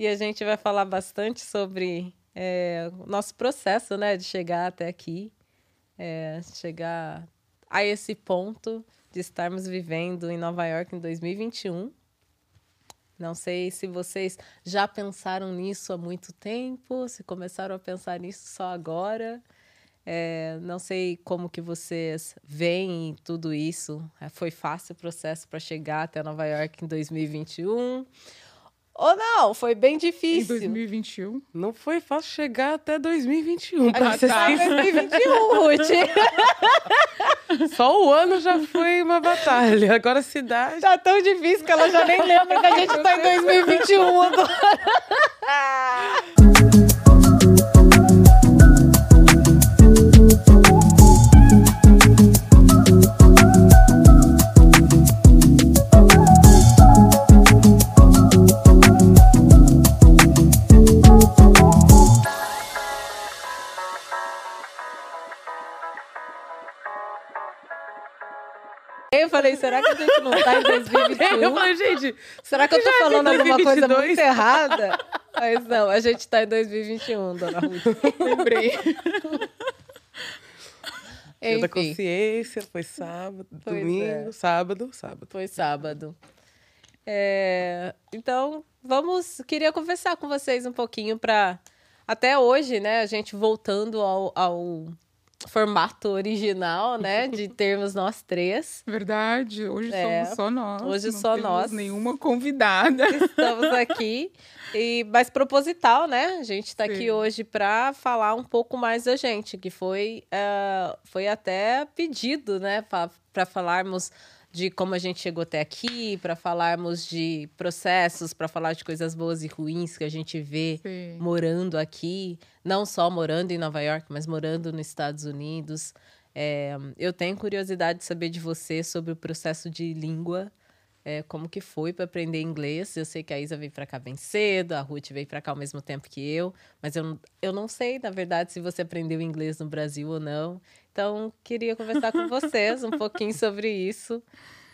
e a gente vai falar bastante sobre é, o nosso processo, né, de chegar até aqui, é, chegar a esse ponto de estarmos vivendo em Nova York em 2021. Não sei se vocês já pensaram nisso há muito tempo, se começaram a pensar nisso só agora. É, não sei como que vocês veem tudo isso. É, foi fácil o processo para chegar até Nova York em 2021? Ou não, foi bem difícil. Em 2021. Não foi fácil chegar até 2021. Pra ah, tá. 2021, Ruth. Só o ano já foi uma batalha. Agora a cidade. Tá tão difícil que ela já nem lembra que a gente tá em 2021 agora. Falei, será que a gente não tá em 2021? Eu falei, gente, será que eu tô falando alguma coisa muito errada? Mas não, a gente tá em 2021, dona Ruth. Lembrei. Dia da consciência, foi sábado, pois domingo, é. sábado, sábado. Foi sábado. É, então, vamos. Queria conversar com vocês um pouquinho para até hoje, né? A gente voltando ao, ao formato original, né? De termos nós três. Verdade. Hoje é, somos só nós. Hoje só nós. Nenhuma convidada. Estamos aqui. E mais proposital, né? A gente está aqui hoje para falar um pouco mais da gente, que foi, uh, foi até pedido, né? Para falarmos de como a gente chegou até aqui, para falarmos de processos, para falar de coisas boas e ruins que a gente vê Sim. morando aqui, não só morando em Nova York, mas morando nos Estados Unidos. É, eu tenho curiosidade de saber de você sobre o processo de língua, é, como que foi para aprender inglês. Eu sei que a Isa veio para cá bem cedo, a Ruth veio para cá ao mesmo tempo que eu, mas eu, eu não sei, na verdade, se você aprendeu inglês no Brasil ou não. Então, queria conversar com vocês um pouquinho sobre isso.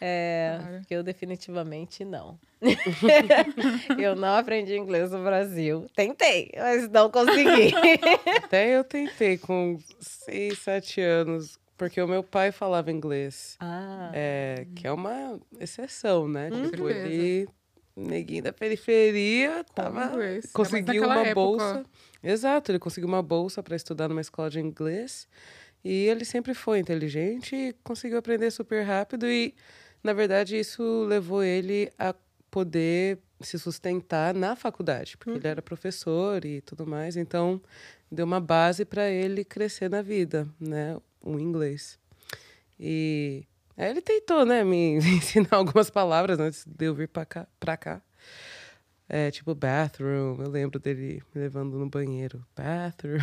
É, claro. eu definitivamente não. eu não aprendi inglês no Brasil. Tentei, mas não consegui. Até eu tentei com 6, 7 anos, porque o meu pai falava inglês. Ah. É, que é uma exceção, né? Hum, tipo, ele, neguinho da periferia, tava, conseguiu uma época. bolsa. Exato, ele conseguiu uma bolsa para estudar numa escola de inglês. E ele sempre foi inteligente e conseguiu aprender super rápido. E, na verdade, isso levou ele a poder se sustentar na faculdade, porque ele era professor e tudo mais. Então, deu uma base para ele crescer na vida, né? O inglês. E aí ele tentou, né, me ensinar algumas palavras antes de eu vir para cá. Pra cá. É, tipo bathroom, eu lembro dele me levando no banheiro. Bathroom.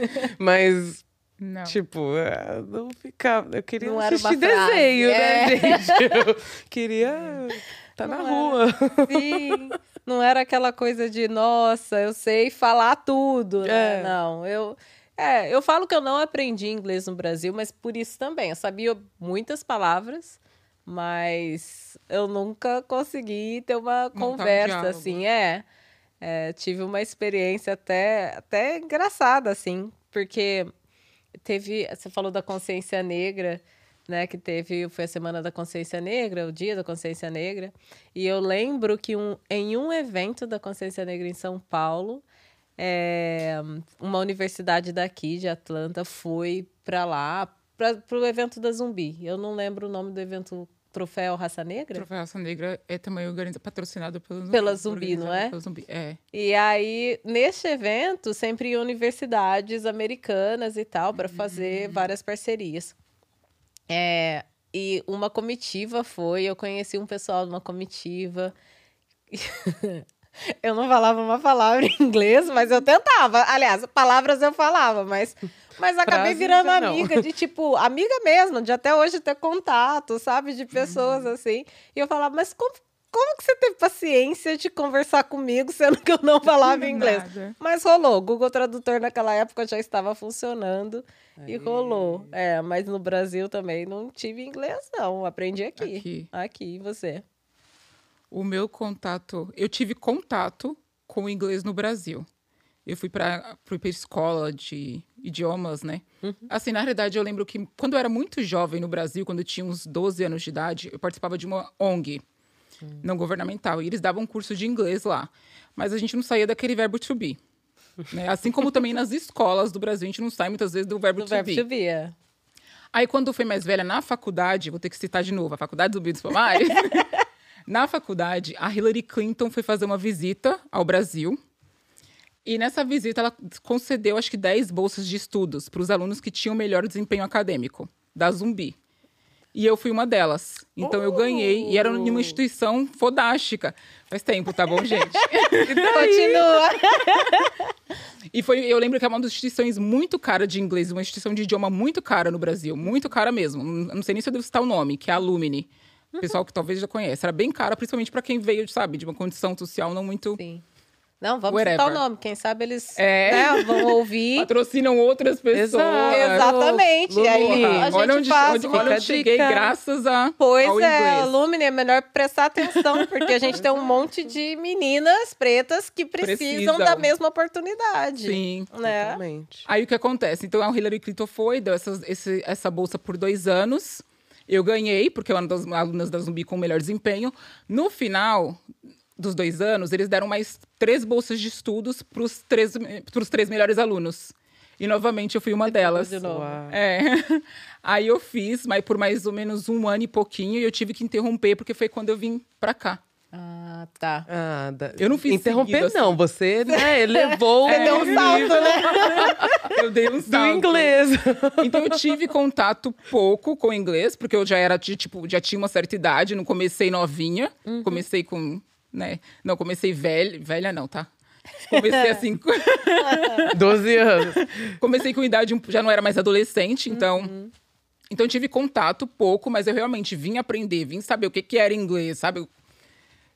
Mas não. Tipo, é, não ficava. Eu queria não assistir desenho, né, é. gente? Eu queria estar tá na rua. Sim. Não era aquela coisa de, nossa, eu sei falar tudo. Né? É. Não, eu. É, eu falo que eu não aprendi inglês no Brasil, mas por isso também. Eu sabia muitas palavras, mas eu nunca consegui ter uma conversa um assim. É, é, tive uma experiência até, até engraçada, assim, porque teve, você falou da consciência negra, né, que teve, foi a semana da consciência negra, o dia da consciência negra, e eu lembro que um, em um evento da consciência negra em São Paulo, é, uma universidade daqui de Atlanta foi para lá para o evento da Zumbi. Eu não lembro o nome do evento Troféu Raça Negra? Troféu Raça Negra é também organizado, patrocinado pelo Zumbi. Pela Zumbi, não é? Pela Zumbi, é. E aí, neste evento, sempre iam universidades americanas e tal, para fazer uhum. várias parcerias. É, e uma comitiva foi, eu conheci um pessoal de uma comitiva. eu não falava uma palavra em inglês, mas eu tentava. Aliás, palavras eu falava, mas mas acabei virando amiga de, tipo, amiga mesmo, de até hoje ter contato, sabe? De pessoas uhum. assim. E eu falava, mas como, como que você teve paciência de conversar comigo, sendo que eu não falava inglês? Nada. Mas rolou. Google Tradutor naquela época já estava funcionando Aí. e rolou. É, mas no Brasil também não tive inglês, não. Aprendi aqui. Aqui. Aqui, você. O meu contato. Eu tive contato com o inglês no Brasil. Eu fui para a escola de idiomas, né? Uhum. Assim, na realidade, eu lembro que quando eu era muito jovem no Brasil, quando eu tinha uns 12 anos de idade, eu participava de uma ONG uhum. não governamental. E eles davam um curso de inglês lá. Mas a gente não saía daquele verbo to be. Né? Assim como também nas escolas do Brasil, a gente não sai muitas vezes do verbo do to verbo be. To be é. Aí, quando eu fui mais velha, na faculdade, vou ter que citar de novo, a Faculdade do Bidos Palmares. na faculdade, a Hillary Clinton foi fazer uma visita ao Brasil. E nessa visita, ela concedeu, acho que, 10 bolsas de estudos para os alunos que tinham melhor desempenho acadêmico, da Zumbi. E eu fui uma delas. Então oh. eu ganhei. E era em uma instituição fodástica. Faz tempo, tá bom, gente? Continua. e foi, eu lembro que é uma das instituições muito cara de inglês, uma instituição de idioma muito cara no Brasil. Muito cara mesmo. Não sei nem se eu devo citar o nome, que é a Lumine. Uhum. Pessoal que talvez já conhece. Era bem cara, principalmente para quem veio, sabe, de uma condição social não muito. Sim. Não, vamos Whatever. citar o nome. Quem sabe eles é. né, vão ouvir. Patrocinam outras pessoas. Exatamente. Lulu, aí a gente olha onde, faz onde, olha onde cheguei graças a Pois ao é. Lumine, é melhor prestar atenção, porque a gente tem um monte de meninas pretas que precisam, precisam. da mesma oportunidade. Sim, né? exatamente. Aí o que acontece? Então a Hillary Clinton foi, deu essa, esse, essa bolsa por dois anos. Eu ganhei, porque eu era uma das alunas da Zumbi com melhor desempenho. No final dos dois anos, eles deram mais três bolsas de estudos para os três, três melhores alunos. E novamente eu fui uma delas. De novo. É. Aí eu fiz, mas por mais ou menos um ano e pouquinho, e eu tive que interromper, porque foi quando eu vim para cá. Ah, tá. Ah, da... Eu não fiz Interromper, seguido, não. Assim. Você né, levou é, deu um salto, né? eu dei um salto. Do inglês. Então eu tive contato pouco com o inglês, porque eu já era, tipo, já tinha uma certa idade, não comecei novinha. Uhum. Comecei com né? Não, comecei velha, velha não, tá? Comecei assim. 12 anos. Comecei com idade, já não era mais adolescente, então. Uhum. Então tive contato pouco, mas eu realmente vim aprender, vim saber o que, que era inglês, sabe?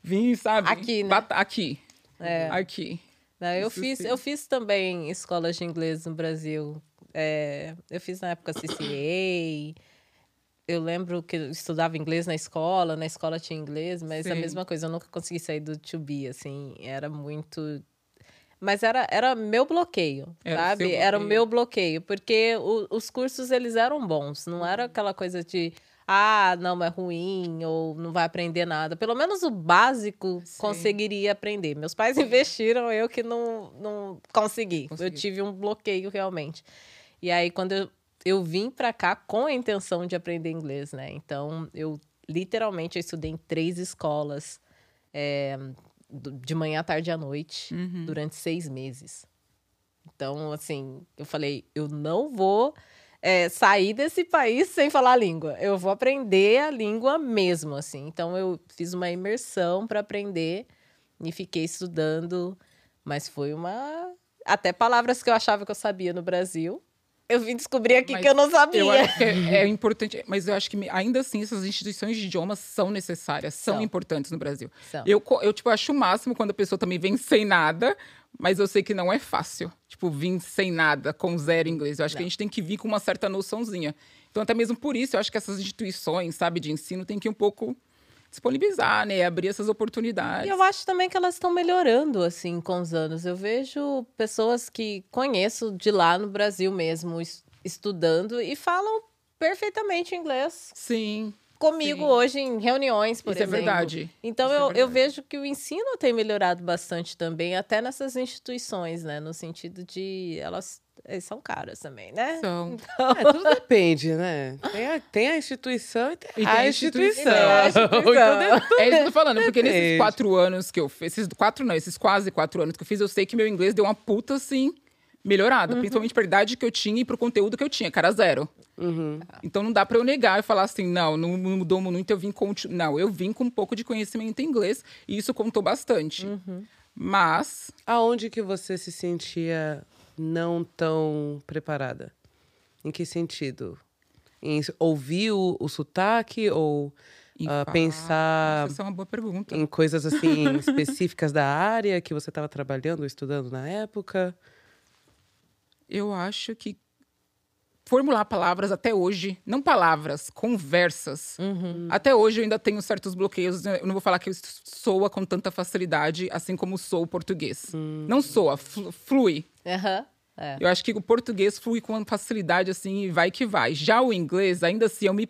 Vim, sabe? Aqui, né? Aqui. É. Aqui. Não, eu, fiz, eu fiz também escolas de inglês no Brasil. É, eu fiz na época CCA eu lembro que eu estudava inglês na escola, na escola tinha inglês, mas Sim. a mesma coisa, eu nunca consegui sair do to be, assim, era muito mas era, era meu bloqueio, era sabe? Bloqueio. Era o meu bloqueio, porque o, os cursos eles eram bons, não era uhum. aquela coisa de ah, não, é ruim, ou não vai aprender nada. Pelo menos o básico Sim. conseguiria aprender. Meus pais investiram, eu que não, não consegui. consegui. Eu tive um bloqueio realmente. E aí, quando eu eu vim para cá com a intenção de aprender inglês, né? Então, eu literalmente eu estudei em três escolas, é, de manhã, à tarde e à noite, uhum. durante seis meses. Então, assim, eu falei, eu não vou é, sair desse país sem falar a língua. Eu vou aprender a língua mesmo, assim. Então, eu fiz uma imersão para aprender e fiquei estudando, mas foi uma até palavras que eu achava que eu sabia no Brasil, eu vim descobrir aqui mas que eu não sabia. Eu é, é, importante, mas eu acho que ainda assim essas instituições de idiomas são necessárias, são, são. importantes no Brasil. São. Eu, eu tipo, acho o máximo quando a pessoa também vem sem nada, mas eu sei que não é fácil. Tipo, vir sem nada, com zero inglês. Eu acho não. que a gente tem que vir com uma certa noçãozinha. Então, até mesmo por isso, eu acho que essas instituições, sabe, de ensino, tem que ir um pouco disponibilizar, né? Abrir essas oportunidades. E eu acho também que elas estão melhorando, assim, com os anos. Eu vejo pessoas que conheço de lá no Brasil mesmo, estudando e falam perfeitamente inglês. Sim. Comigo sim. hoje em reuniões, por Isso exemplo. é verdade. Então Isso eu, é verdade. eu vejo que o ensino tem melhorado bastante também, até nessas instituições, né? No sentido de elas eles são caros também, né? São. Então... É, tudo depende, né? Tem a, tem a instituição e tem, e a, tem instituição. A instituição. Então, é isso que eu tô falando, porque nesses quatro anos que eu fiz, esses quatro não, esses quase quatro anos que eu fiz, eu sei que meu inglês deu uma puta, assim, melhorada. Uhum. Principalmente pra idade que eu tinha e pro conteúdo que eu tinha, cara, zero. Uhum. Então não dá para eu negar e falar assim, não, não mudou muito, eu vim com... Não, eu vim com um pouco de conhecimento em inglês e isso contou bastante. Uhum. Mas... Aonde que você se sentia não tão preparada? Em que sentido? Em ouvir o, o sotaque ou uh, pensar. Essa é uma boa pergunta. Em coisas assim específicas da área que você estava trabalhando ou estudando na época? Eu acho que formular palavras até hoje, não palavras, conversas. Uhum. Até hoje eu ainda tenho certos bloqueios. Eu não vou falar que soa com tanta facilidade, assim como sou o português. Uhum. Não soa, flui. Uhum. É. Eu acho que o português flui com facilidade, assim, e vai que vai. Já o inglês, ainda assim, eu me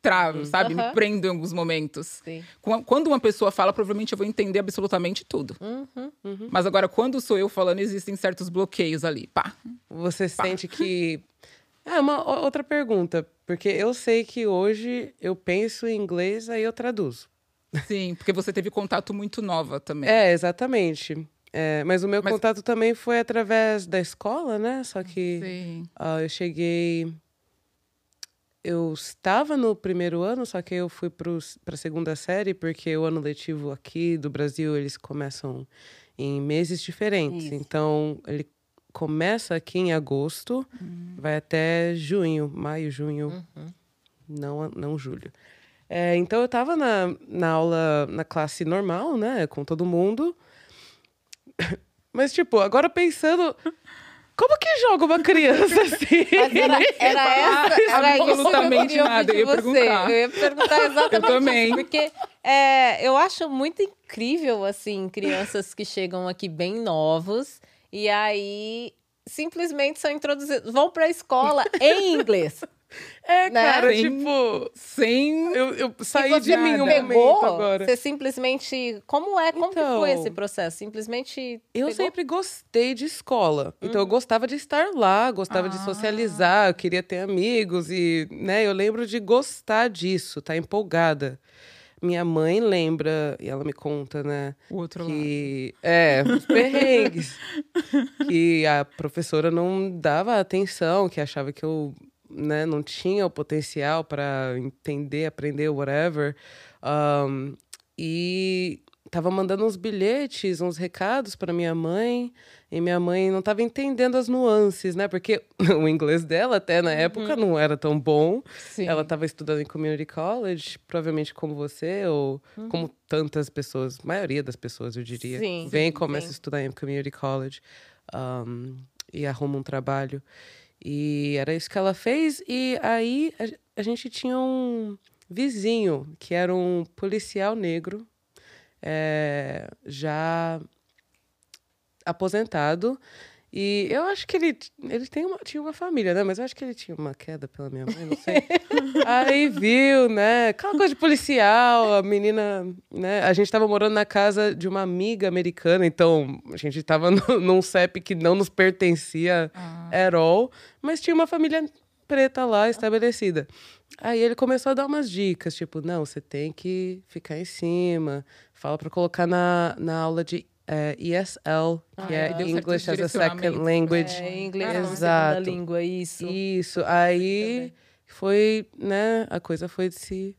travo, uhum. sabe? Me prendo em alguns momentos. Sim. Quando uma pessoa fala, provavelmente eu vou entender absolutamente tudo. Uhum. Uhum. Mas agora, quando sou eu falando, existem certos bloqueios ali. Pá. Você Pá. sente que é, uma outra pergunta, porque eu sei que hoje eu penso em inglês, aí eu traduzo. Sim, porque você teve contato muito nova também. É, exatamente. É, mas o meu mas... contato também foi através da escola, né? Só que uh, eu cheguei. Eu estava no primeiro ano, só que eu fui para a segunda série, porque o ano letivo aqui do Brasil eles começam em meses diferentes. Isso. Então, ele começa aqui em agosto, uhum. vai até junho, maio, junho, uhum. não, não julho. É, então eu estava na, na aula, na classe normal, né, com todo mundo. Mas, tipo, agora pensando. Como que joga uma criança assim? Mas era, era essa, era absolutamente isso nada. Eu ia você. perguntar. Eu ia perguntar exatamente. eu também. Porque é, eu acho muito incrível, assim, crianças que chegam aqui bem novos e aí simplesmente são introduzidos, vão para a escola em inglês. É, né? cara, sem, tipo, sem eu, eu saí de mim um pegou, agora. Você simplesmente, como é, como então, foi esse processo? Simplesmente Eu pegou? sempre gostei de escola. Então eu uhum. gostava de estar lá, gostava ah. de socializar, eu queria ter amigos e, né, eu lembro de gostar disso, tá empolgada. Minha mãe lembra, e ela me conta, né? O outro que, lado. É, os perrengues. que a professora não dava atenção, que achava que eu né, não tinha o potencial para entender, aprender, whatever. Um, e tava mandando uns bilhetes, uns recados para minha mãe, e minha mãe não estava entendendo as nuances, né? Porque o inglês dela até na época uhum. não era tão bom. Sim. Ela estava estudando em community college, provavelmente como você ou uhum. como tantas pessoas, maioria das pessoas, eu diria, sim, vem e começa sim. a estudar em community college um, e arruma um trabalho. E era isso que ela fez e aí a, a gente tinha um vizinho que era um policial negro é, já aposentado. E eu acho que ele, ele tem uma, tinha uma família, né? Mas eu acho que ele tinha uma queda pela minha mãe, não sei. Aí viu, né? Aquela coisa de policial, a menina, né? A gente estava morando na casa de uma amiga americana, então a gente estava num CEP que não nos pertencia ah. at all, mas tinha uma família preta lá estabelecida. Aí ele começou a dar umas dicas, tipo, não, você tem que ficar em cima, fala para colocar na, na aula de é, ESL, que ah, é English as a Second Language. É, inglês é Exato. segunda língua, isso. Isso. Aí foi, né, a coisa foi de se...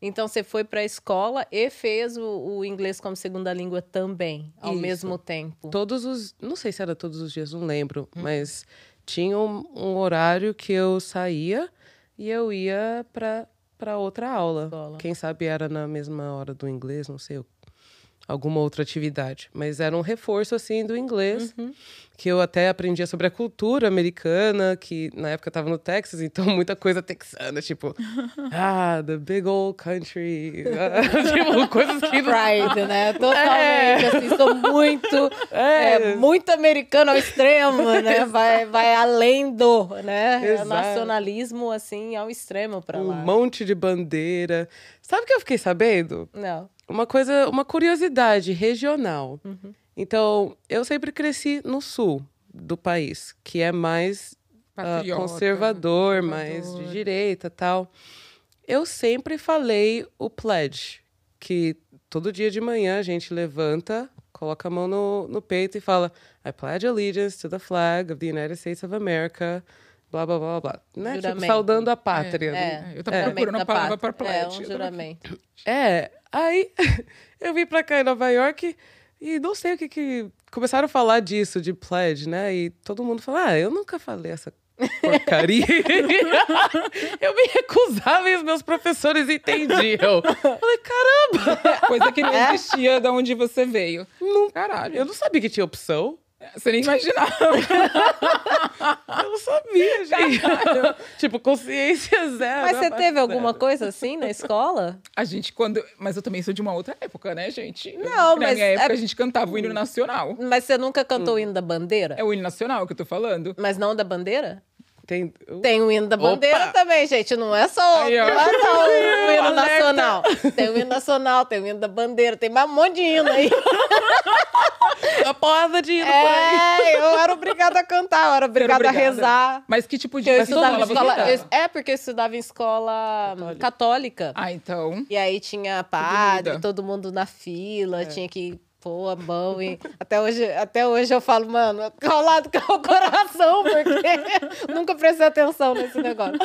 Então você foi para a escola e fez o, o, inglês como segunda língua também, ao isso. mesmo tempo. Todos os, não sei se era todos os dias, não lembro, hum. mas tinha um, um, horário que eu saía e eu ia para para outra aula. Escola. Quem sabe era na mesma hora do inglês, não sei alguma outra atividade. Mas era um reforço, assim, do inglês, uhum. Que eu até aprendia sobre a cultura americana, que na época eu estava no Texas, então muita coisa texana, tipo, ah, the big old country. tipo, coisas que... Pride, né? Totalmente, é. assim, sou muito, é. É, muito americano ao extremo, né? Vai, vai além do, né? Exato. Nacionalismo, assim, ao extremo para lá. Um monte de bandeira. Sabe o que eu fiquei sabendo? Não uma coisa, uma curiosidade regional. Uhum. Então, eu sempre cresci no sul do país, que é mais uh, conservador, conservador, mais de direita tal. Eu sempre falei o pledge, que todo dia de manhã a gente levanta, coloca a mão no, no peito e fala I pledge allegiance to the flag of the United States of America blá blá blá blá. Né? Tipo, saudando a pátria. É, é. Eu tava é. procurando a palavra para pledge. É, um juramento. É, aí eu vim pra cá em Nova York e não sei o que que... Começaram a falar disso, de pledge, né? E todo mundo falou, ah, eu nunca falei essa porcaria. eu me recusava e os meus professores entendiam. Falei, caramba! Coisa que não existia de onde você veio. Não, Caralho. Eu não sabia que tinha opção. Você nem imaginava. eu não sabia, gente. tipo, consciência zero. Mas você teve alguma coisa assim na escola? A gente, quando. Mas eu também sou de uma outra época, né, gente? Não, na mas. Na minha época, é... a gente cantava o hino nacional. Mas você nunca cantou o hino da bandeira? É o hino nacional que eu tô falando. Mas não da bandeira? Tem, tem o hino da bandeira Opa. também, gente. Não é só, Aí, não é só o, hino nacional. Tem o hino nacional, tem o hino da bandeira, tem mais um monte de hino aí. A porrada de hino é, eu era obrigada a cantar, eu era obrigada, obrigada. a rezar. Mas que tipo de eu estudava em escola, eu, É, porque eu estudava em escola católica. católica. Ah, então. E aí tinha padre, todo mundo na fila, é. tinha que pô, a mão e até hoje, até hoje eu falo, mano, qual lado que é o coração, porque nunca prestei atenção nesse negócio.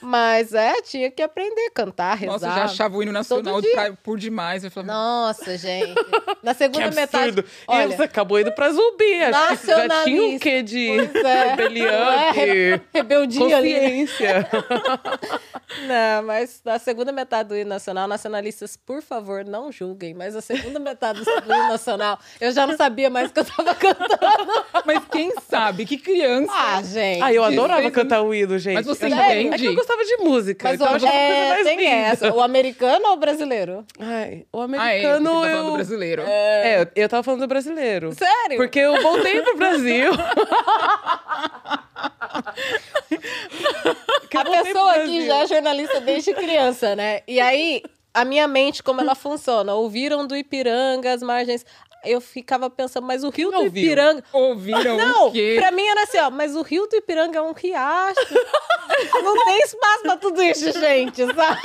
Mas é, tinha que aprender a cantar, rezar. Nossa, eu já achava o hino nacional pra, por demais. Eu falava, Nossa, gente. Na segunda metade. Olha, você acabou indo pra zumbi, acho que já tinha o quê de é. rebelião, é, re rebeldia consciência. Ali. não, mas na segunda metade do hino nacional, nacionalistas, por favor, não julguem, mas a segunda metade do hino nacional nacional. Eu já não sabia mais o que eu tava cantando. Mas quem sabe? Que criança. Ah, gente. Ah, eu adorava cantar o hino, gente. Mas você eu entende? É que eu gostava de música. Mas então hoje é, tem linda. essa. O americano ou o brasileiro? Ai, o americano. Ah, é, eu... falando do brasileiro. É... é, eu tava falando do brasileiro. Sério? Porque eu voltei pro Brasil. a pessoa aqui já é jornalista desde criança, né? E aí, a minha mente, como ela funciona. Ouviram do Ipiranga as margens. Eu ficava pensando, mas o rio do Ipiranga. Ouviram Não, o quê? pra mim era assim, ó, mas o rio do Ipiranga é um riacho. Não tem espaço pra tudo isso, gente, sabe?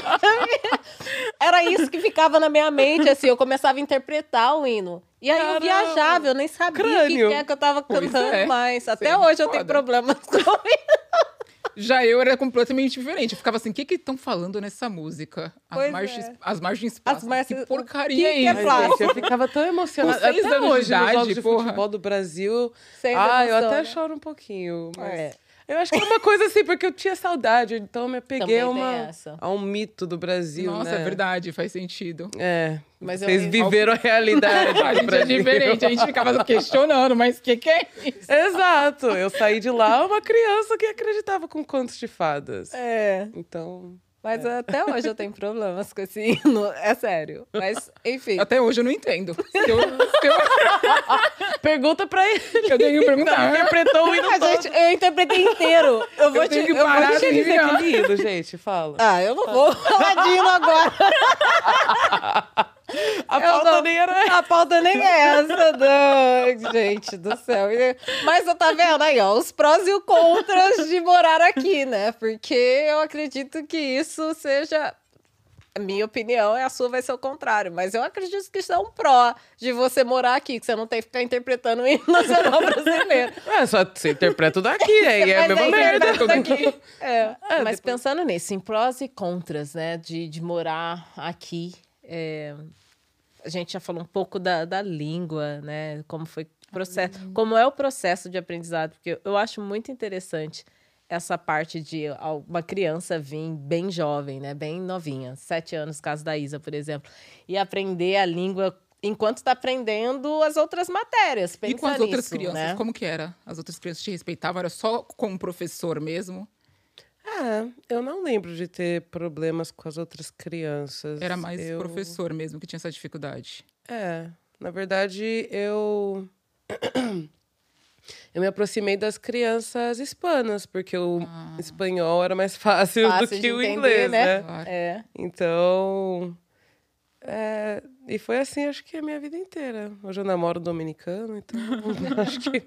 Era isso que ficava na minha mente, assim, eu começava a interpretar o hino. E aí Caramba. eu viajava, eu nem sabia o que, que, é que eu tava cantando é. mais. Até Sim, hoje eu tenho problemas com isso. Já eu era completamente diferente. Eu ficava assim, o que que estão falando nessa música? As margens, é. as margens As margens... Que porcaria que é isso? Gente, eu ficava tão emocionada. Com seis até anos hoje, de idade, jogos de porra. futebol do Brasil. Sempre ah, eu até choro um pouquinho. Mas... É. Eu acho que é uma coisa assim, porque eu tinha saudade, então eu me apeguei a, uma, a um mito do Brasil. Nossa, né? é verdade, faz sentido. É. Mas eu- Vocês viveram a realidade. A gente é diferente, a gente ficava questionando, mas o que, que é isso? Exato. Eu saí de lá uma criança que acreditava com contos de fadas. É, Então. mas até hoje eu tenho problemas com esse hino, é sério. Mas, enfim. Até hoje eu não entendo. Se eu, se eu, Pergunta pra ele. eu tenho que perguntar. Interpretou o hino A todo. gente, eu interpretei inteiro. Eu vou te. tenho que eu vou te de Diz rir. aquele hino, gente, fala. Ah, eu não vou falar de hino agora. A Eu pauta não- nem era A pauta nem é essa, não. Gente do céu. Mas eu tá vendo aí, ó, os prós e os contras de morar aqui, né? Porque eu acredito que isso seja. A minha opinião é a sua vai ser o contrário, mas eu acredito que isso é um pró de você morar aqui, que você não tem que ficar interpretando o hino nacional brasileiro. É, só você interpreta o daqui, aí é a mesma merda. É, É, mas depois- pensando nisso, em prós e contras, né, de, de morar aqui, é, a gente já falou um pouco da, da língua, né, como foi o processo, como é o processo de aprendizado, porque eu acho muito interessante essa parte de uma criança vir bem jovem, né, bem novinha, sete anos, caso da Isa, por exemplo, e aprender a língua enquanto está aprendendo as outras matérias. E Pensa com as outras nisso, crianças, né? como que era? As outras crianças te respeitavam? Era só com o professor mesmo? É, eu não lembro de ter problemas com as outras crianças. Era mais eu... professor mesmo que tinha essa dificuldade? É, na verdade, eu. Eu me aproximei das crianças hispanas, porque o espanhol era mais fácil, Fácil do que o entender, inglês, né? né? Claro. É. Então. é, e foi assim, acho que a minha vida inteira. Hoje eu namoro dominicano, então acho que.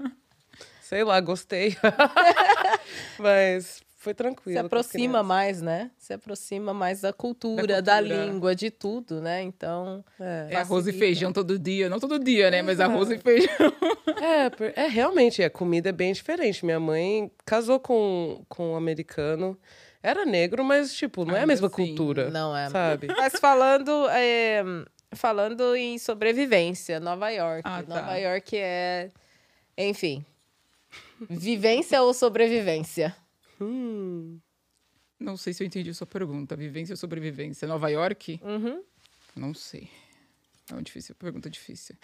Sei lá, gostei. Mas foi tranquilo. Se aproxima mais, né? Se aproxima mais da cultura, Da da, cultura. língua, de tudo, né? Então. É. É arroz e feijão todo dia. Não todo dia, né? Mas arroz e feijão. É, é realmente, a comida é bem diferente. Minha mãe casou com, com um americano. Era negro, mas, tipo, não é a mesma assim, cultura. Não é. Sabe? Mas falando, é, falando em sobrevivência, Nova York. Ah, tá. Nova York é. Enfim. Vivência ou sobrevivência? Hum. Não sei se eu entendi a sua pergunta. Vivência ou sobrevivência? Nova York? Uhum. Não sei. É uma difícil, pergunta difícil.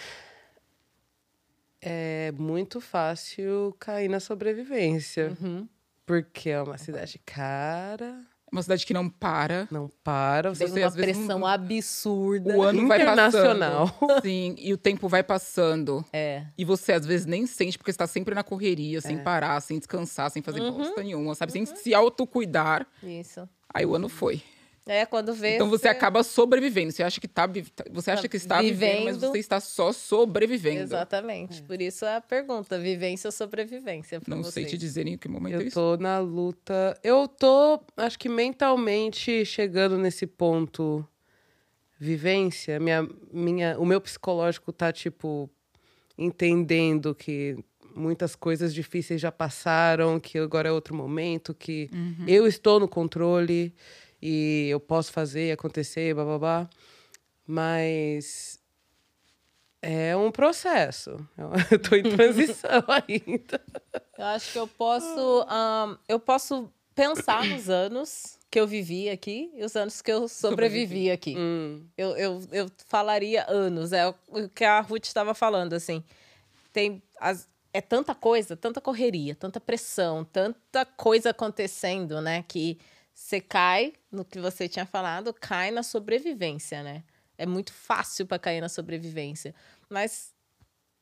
É muito fácil cair na sobrevivência. Uhum. Porque é uma cidade cara. Uma cidade que não para. Não para. Você, Tem uma pressão absurda. O ano vai passando. Sim, e o tempo vai passando. É. E você, às vezes, nem sente, porque está sempre na correria, sem é. parar, sem descansar, sem fazer uhum. bosta nenhuma, sabe? Uhum. Sem se autocuidar. Isso. Aí o ano foi. É, quando vê. Então você, acaba sobrevivendo. Você acha que tá, você acha que está vivendo, vivendo mas você está só sobrevivendo. Exatamente. É. Por isso a pergunta, vivência ou sobrevivência? Não vocês. sei te dizer em que momento eu é isso. Eu tô na luta. Eu tô, acho que mentalmente chegando nesse ponto vivência. Minha, minha, o meu psicológico tá tipo entendendo que muitas coisas difíceis já passaram, que agora é outro momento, que uhum. eu estou no controle e eu posso fazer acontecer, babá. Mas é um processo. Eu estou em transição ainda. Eu acho que eu posso, um, eu posso pensar nos anos que eu vivi aqui e os anos que eu sobrevivi aqui. Hum. Eu, eu, eu falaria anos, é o que a Ruth estava falando, assim. Tem as, é tanta coisa, tanta correria, tanta pressão, tanta coisa acontecendo, né? Que você cai no que você tinha falado, cai na sobrevivência, né? É muito fácil para cair na sobrevivência. Mas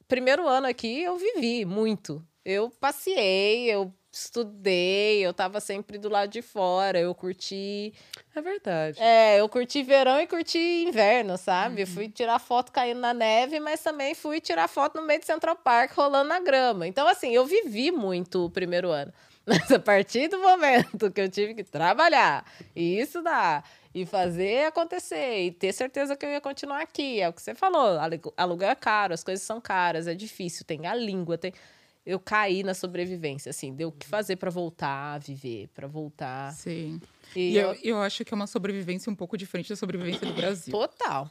primeiro ano aqui eu vivi muito. Eu passei, eu estudei, eu tava sempre do lado de fora, eu curti. É verdade. É, eu curti verão e curti inverno, sabe? Uhum. Fui tirar foto caindo na neve, mas também fui tirar foto no meio do Central Park rolando na grama. Então, assim, eu vivi muito o primeiro ano. Mas a partir do momento que eu tive que trabalhar e estudar e fazer acontecer e ter certeza que eu ia continuar aqui, é o que você falou, aluguel é caro, as coisas são caras, é difícil, tem a língua, tem eu caí na sobrevivência, assim, deu o que fazer para voltar a viver, para voltar. Sim. E, e eu, eu acho que é uma sobrevivência um pouco diferente da sobrevivência do Brasil. Total.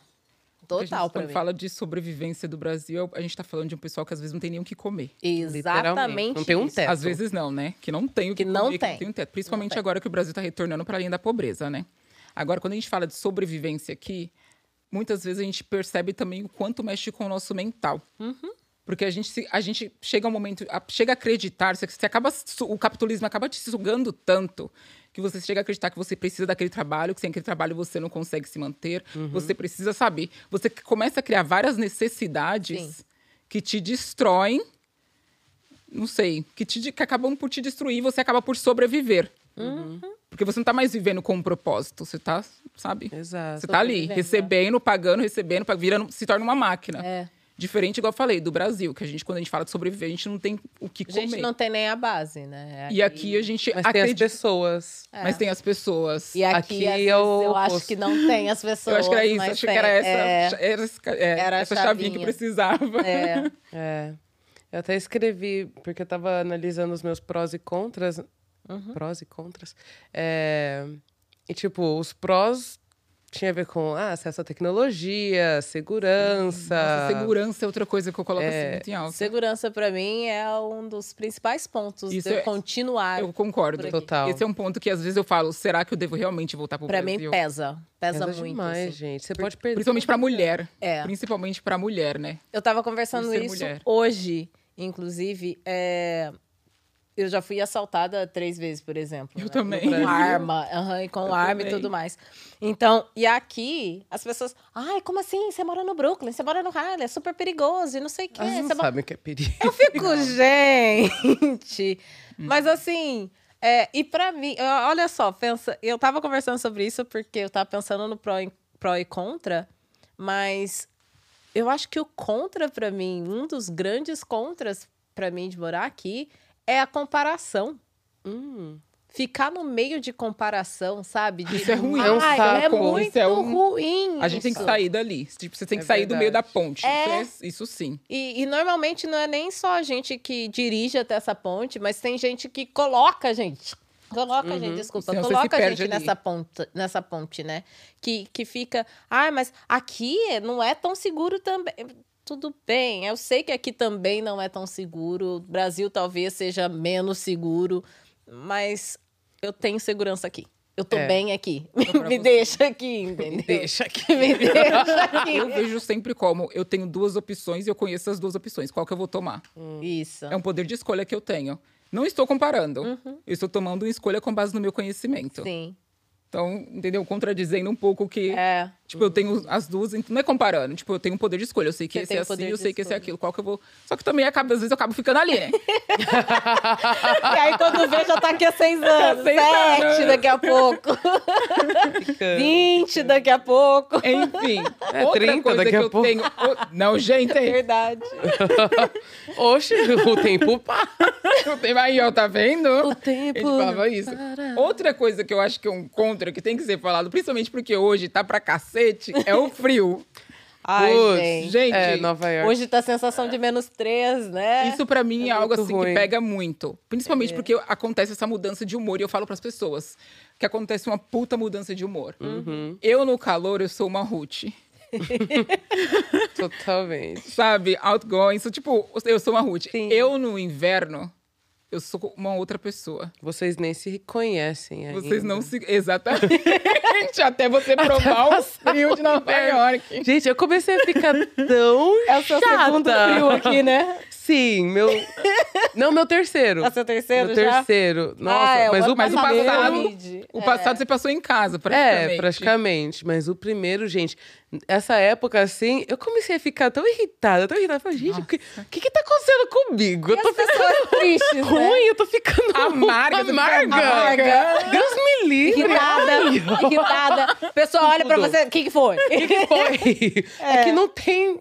Total, Quando mim. fala de sobrevivência do Brasil, a gente está falando de um pessoal que às vezes não tem nem o que comer. Exatamente. Não tem um teto. Às vezes não, né? Que não tem o que, que não comer, tem. que não tem um teto. Principalmente agora que o Brasil está retornando para a linha da pobreza, né? Agora, quando a gente fala de sobrevivência aqui, muitas vezes a gente percebe também o quanto mexe com o nosso mental. Uhum. Porque a gente, a gente chega um momento, chega a acreditar, você, você acaba, o capitalismo acaba te sugando tanto que você chega a acreditar que você precisa daquele trabalho, que sem aquele trabalho você não consegue se manter. Uhum. Você precisa saber. Você começa a criar várias necessidades Sim. que te destroem. Não sei, que, te, que acabam por te destruir e você acaba por sobreviver. Uhum. Porque você não está mais vivendo com um propósito, você está, sabe? Exato. Você está ali, recebendo, pagando, recebendo, virando, se torna uma máquina. É. Diferente, igual eu falei, do Brasil, que a gente, quando a gente fala de sobreviver, a gente não tem o que comer. A gente não tem nem a base, né? Aqui... E aqui a gente Mas acredita... tem as pessoas. É. Mas tem as pessoas. E aqui, aqui eu, eu acho que não tem as pessoas. Eu acho que era isso, acho tem. que era essa, é... era, é, era essa chavinha. chavinha que precisava. É. é. Eu até escrevi, porque eu estava analisando os meus prós e contras. Uhum. Prós e contras. É... E, tipo, os prós tinha a ver com ah, acesso à tecnologia, segurança. Nossa, segurança é outra coisa que eu coloco assim é, assim muito em alta. Segurança, para mim, é um dos principais pontos Isso de é, continuar. Eu concordo. Total. Esse é um ponto que às vezes eu falo, será que eu devo realmente voltar pro pra Brasil? Pra mim, pesa. Pesa, pesa muito. demais, assim. gente. Você pode perder. Principalmente pra mulher. É. Principalmente pra mulher, né? Eu tava conversando isso mulher. hoje, inclusive. É eu já fui assaltada três vezes, por exemplo. Eu né? também. Com arma, uhum, com eu arma também. e tudo mais. Então, e aqui, as pessoas. Ai, como assim? Você mora no Brooklyn, você mora no Harlem, é super perigoso e não sei o quê. Elas não sabem o que é perigo. Eu fico, gente. Mas assim. É, e para mim, olha só, pensa, eu tava conversando sobre isso porque eu tava pensando no pró e, pró e contra, mas eu acho que o contra para mim, um dos grandes contras para mim de morar aqui é a comparação. Hum. Ficar no meio de comparação, sabe? De, isso é ruim. é um saco. É muito é um... ruim. A gente isso. tem que sair dali. Tipo, você tem que é sair verdade. do meio da ponte. É... Isso, é... isso sim. E, e, normalmente não é nem só a gente que dirige até essa ponte, mas tem gente que coloca a gente. Coloca uhum. a gente, desculpa, Senão coloca a gente nessa ponte, nessa ponte, né? Que, que fica. Ah, mas aqui não é tão seguro também tudo bem. Eu sei que aqui também não é tão seguro. O Brasil talvez seja menos seguro, mas eu tenho segurança aqui. Eu tô é. bem aqui. Me deixa aqui, entendeu? Me deixa aqui. Me deixa aqui. Eu vejo sempre como eu tenho duas opções e eu conheço as duas opções. Qual que eu vou tomar? Hum. Isso. É um poder de escolha que eu tenho. Não estou comparando. Uhum. Eu estou tomando uma escolha com base no meu conhecimento. Sim. Então, entendeu? Contradizendo um pouco que. É. Tipo, eu tenho as duas. Não é comparando. Tipo, eu tenho um poder de escolha. Eu sei que Você esse é assim, eu sei que esse é aquilo. Qual que eu vou. Só que também acaba, às vezes eu acabo ficando ali, né? e aí, quando vê, já tá aqui há seis anos. Seis Sete anos. daqui a pouco. Vinte daqui a pouco. Enfim. É, outra 30 coisa daqui que a eu pouco. tenho. Não, gente. É verdade. Oxe, o tempo passa. O tempo aí, ó, tá vendo? O tempo. Ele falava isso. Outra coisa que eu acho que é um contra, que tem que ser falado, principalmente porque hoje tá pra cacete, é o frio. Ai, gente. gente é, Nova York. Hoje tá a sensação de menos três, né? Isso para mim é, é algo assim ruim. que pega muito. Principalmente é. porque acontece essa mudança de humor e eu falo para as pessoas que acontece uma puta mudança de humor. Uhum. Eu no calor eu sou uma Ruth. Totalmente. Sabe, outgoing, sou tipo, eu sou uma Ruth. Sim. Eu no inverno eu sou uma outra pessoa. Vocês nem se reconhecem ainda. Vocês não se... Exatamente. Até você provar o frio de Nova York. Gente, eu comecei a ficar tão É o seu chata. segundo frio aqui, né? Sim, meu... Não, meu terceiro. É o seu terceiro meu já? terceiro. Nossa, ah, é, mas, o, mas o passado... O passado é. você passou em casa, praticamente. É, praticamente. Mas o primeiro, gente essa época, assim, eu comecei a ficar tão irritada, tão irritada. Falei, gente, o que, que que tá acontecendo comigo? E eu tô ficando triste, né? ruim, eu tô ficando amarga. Amarga. amarga. Deus me livre. Irritada, irritada. O pessoal olha pra você, o que que foi? O que que foi? É. é. que não tem...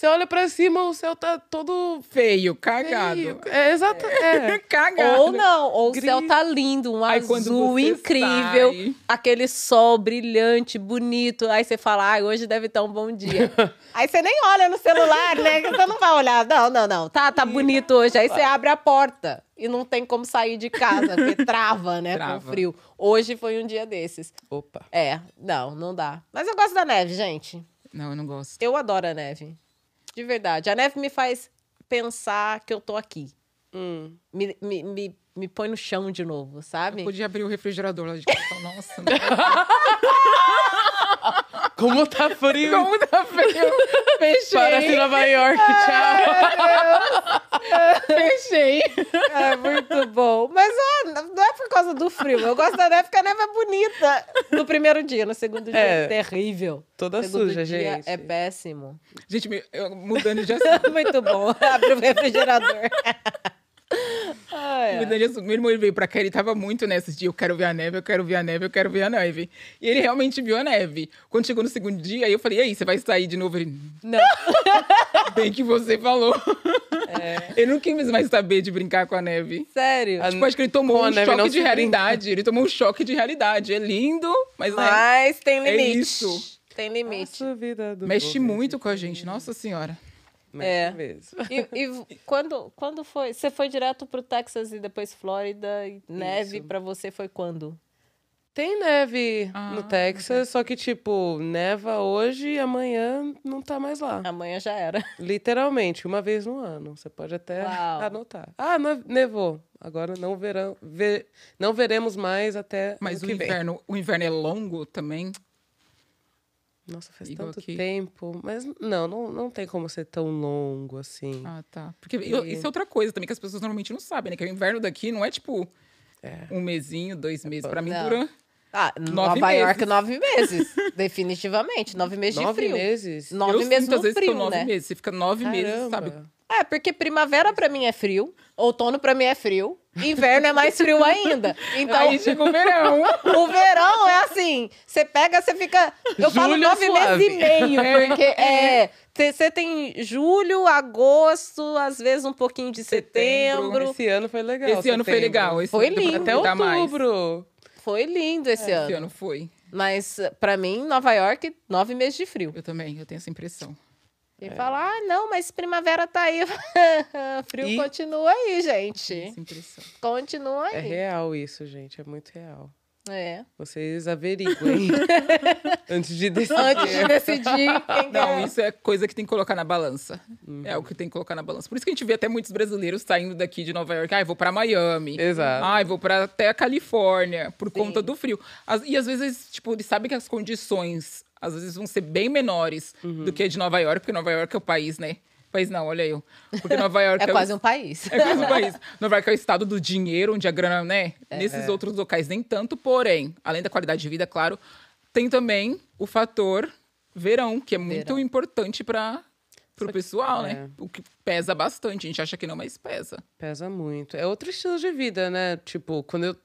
Você olha pra cima, o céu tá todo... Feio, cagado. Feio. É, exato, é. cagado. Ou não, ou Gris. o céu tá lindo, um Aí, azul incrível, sai... aquele sol brilhante, bonito. Aí você fala, ah, hoje deve estar um bom dia. Aí você nem olha no celular, né? Você não vai olhar. Não, não, não. Tá, tá bonito hoje. Aí você abre a porta e não tem como sair de casa, porque trava, né? Trava. Com frio. Hoje foi um dia desses. Opa. É, não, não dá. Mas eu gosto da neve, gente. Não, eu não gosto. Eu adoro a neve. De verdade. A neve me faz pensar que eu tô aqui. Hum. Me, me, me, me põe no chão de novo, sabe? Eu podia abrir o refrigerador lá de casa. Nossa. Como tá frio. Como tá frio. Fechei. Para Nova York, tchau. Fechei. É muito bom. Mas ó, não é por causa do frio. Eu gosto da neve porque a neve é bonita. No primeiro dia, no segundo dia é, é terrível. Toda suja, gente. É péssimo. Gente, mudando de assunto. muito bom. Abre o refrigerador. Ah, é. Meu irmão ele veio pra cá, ele tava muito nessa de eu quero ver a neve, eu quero ver a neve, eu quero ver a neve. E ele realmente viu a neve. Quando chegou no segundo dia, aí eu falei, e aí, você vai sair de novo? Ele, não. Bem que você falou. É. Ele não quis mais saber de brincar com a neve. Sério? Tipo, acho que ele tomou um choque de realidade. Ele tomou um choque de realidade. É lindo, mas, né, mas é, tem limite. É isso. Tem limite. Mexe muito com a gente, nossa senhora. É. Mesmo. E, e, quando, quando foi? Você foi direto pro Texas e depois Flórida e neve para você foi quando? Tem neve ah, no Texas, só que, tipo, neva hoje e amanhã não tá mais lá. Amanhã já era. Literalmente, uma vez no ano. Você pode até Uau. anotar. Ah, nevou. Agora não verão, ver, não veremos mais até. Mas o inverno, o inverno é longo também? Nossa, faz Igual tanto aqui. tempo. Mas não, não, não tem como ser tão longo assim. Ah, tá. Porque e... isso é outra coisa também que as pessoas normalmente não sabem, né? Que o inverno daqui não é tipo é. um mesinho, dois meses. Pra mim dura. Ah, nove Nova meses. York, nove meses. Definitivamente. Nove meses de frio. Nove meses? Nove meses no frio, nove né? meses. Você fica nove Caramba. meses, sabe? É, porque primavera pra mim é frio, outono pra mim é frio, inverno é mais frio ainda. Então, Aí chega o verão. o verão é assim, você pega, você fica... Eu julho falo nove suave. meses e meio, porque é... Você tem julho, agosto, às vezes um pouquinho de setembro. setembro. Esse ano foi legal. Esse setembro. ano foi legal. Esse foi lindo. Até outubro. Foi lindo esse é. ano. Esse ano foi. Mas, para mim, Nova York, nove meses de frio. Eu também, eu tenho essa impressão. E é. fala, ah, não, mas primavera tá aí. frio e... continua aí, gente. Essa impressão. Continua aí. É real isso, gente, é muito real. É. Vocês averiguem antes de decidir. Antes de decidir quem Não, é. isso é coisa que tem que colocar na balança. Uhum. É o que tem que colocar na balança. Por isso que a gente vê até muitos brasileiros saindo daqui de Nova York. Ah, vou para Miami. Exato. Ah, vou para até a Califórnia por Sim. conta do frio. e às vezes, tipo, eles sabem que as condições às vezes vão ser bem menores uhum. do que de Nova York, porque Nova York é o país, né? País não, olha eu. Porque Nova York é, é quase o... um país. É quase um país. Nova York é o estado do dinheiro, onde a grana, né? É. Nesses outros locais nem tanto, porém, além da qualidade de vida, claro, tem também o fator verão, que é muito verão. importante para pro pessoal, né? é. né? O que pesa bastante. A gente acha que não, mas pesa. Pesa muito. É outro estilo de vida, né? Tipo, quando eu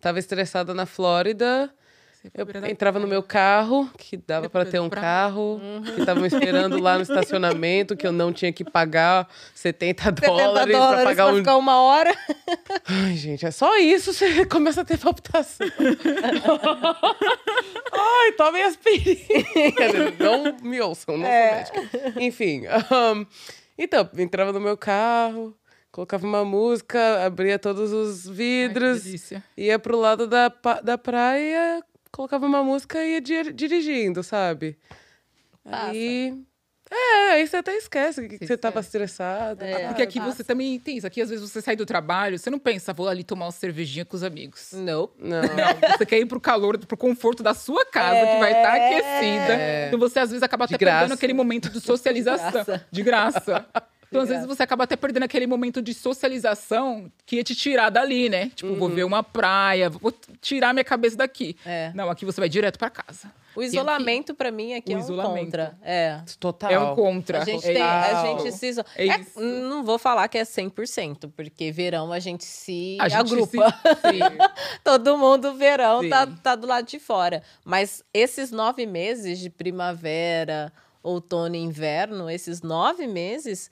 tava estressada na Flórida, eu entrava no meu carro, que dava para ter um carro, uhum. que estavam esperando lá no estacionamento, que eu não tinha que pagar 70 dólares, 70 dólares para pagar um... ficar uma hora. Ai, gente, é só isso, você começa a ter palpitação. Ai, tomem aspirina. não me ouçam, não é. sou médica. Enfim, um, então, entrava no meu carro, colocava uma música, abria todos os vidros, Ai, ia pro lado da, da praia, colocava uma música e ia dirigindo, sabe? Passa. Aí. É, aí você até esquece que você, você tava estressada. É, porque aqui passa. você também tem isso. Aqui, às vezes, você sai do trabalho, você não pensa, vou ali tomar uma cervejinha com os amigos. Não. Não. não você quer ir pro calor, pro conforto da sua casa, é... que vai estar tá aquecida. É... Então você, às vezes, acaba de até graça. perdendo aquele momento de socialização. De graça. De graça. Então, às vezes, você acaba até perdendo aquele momento de socialização que ia te tirar dali, né? Tipo, uhum. vou ver uma praia, vou tirar minha cabeça daqui. É. Não, aqui você vai direto para casa. O isolamento, para mim, aqui o é um isolamento. contra. É. Total. É um contra. A gente, é tem, a gente se isola. É é, não vou falar que é 100%, porque verão a gente se a agrupa. Gente se... Todo mundo, verão, tá, tá do lado de fora. Mas esses nove meses de primavera, outono e inverno, esses nove meses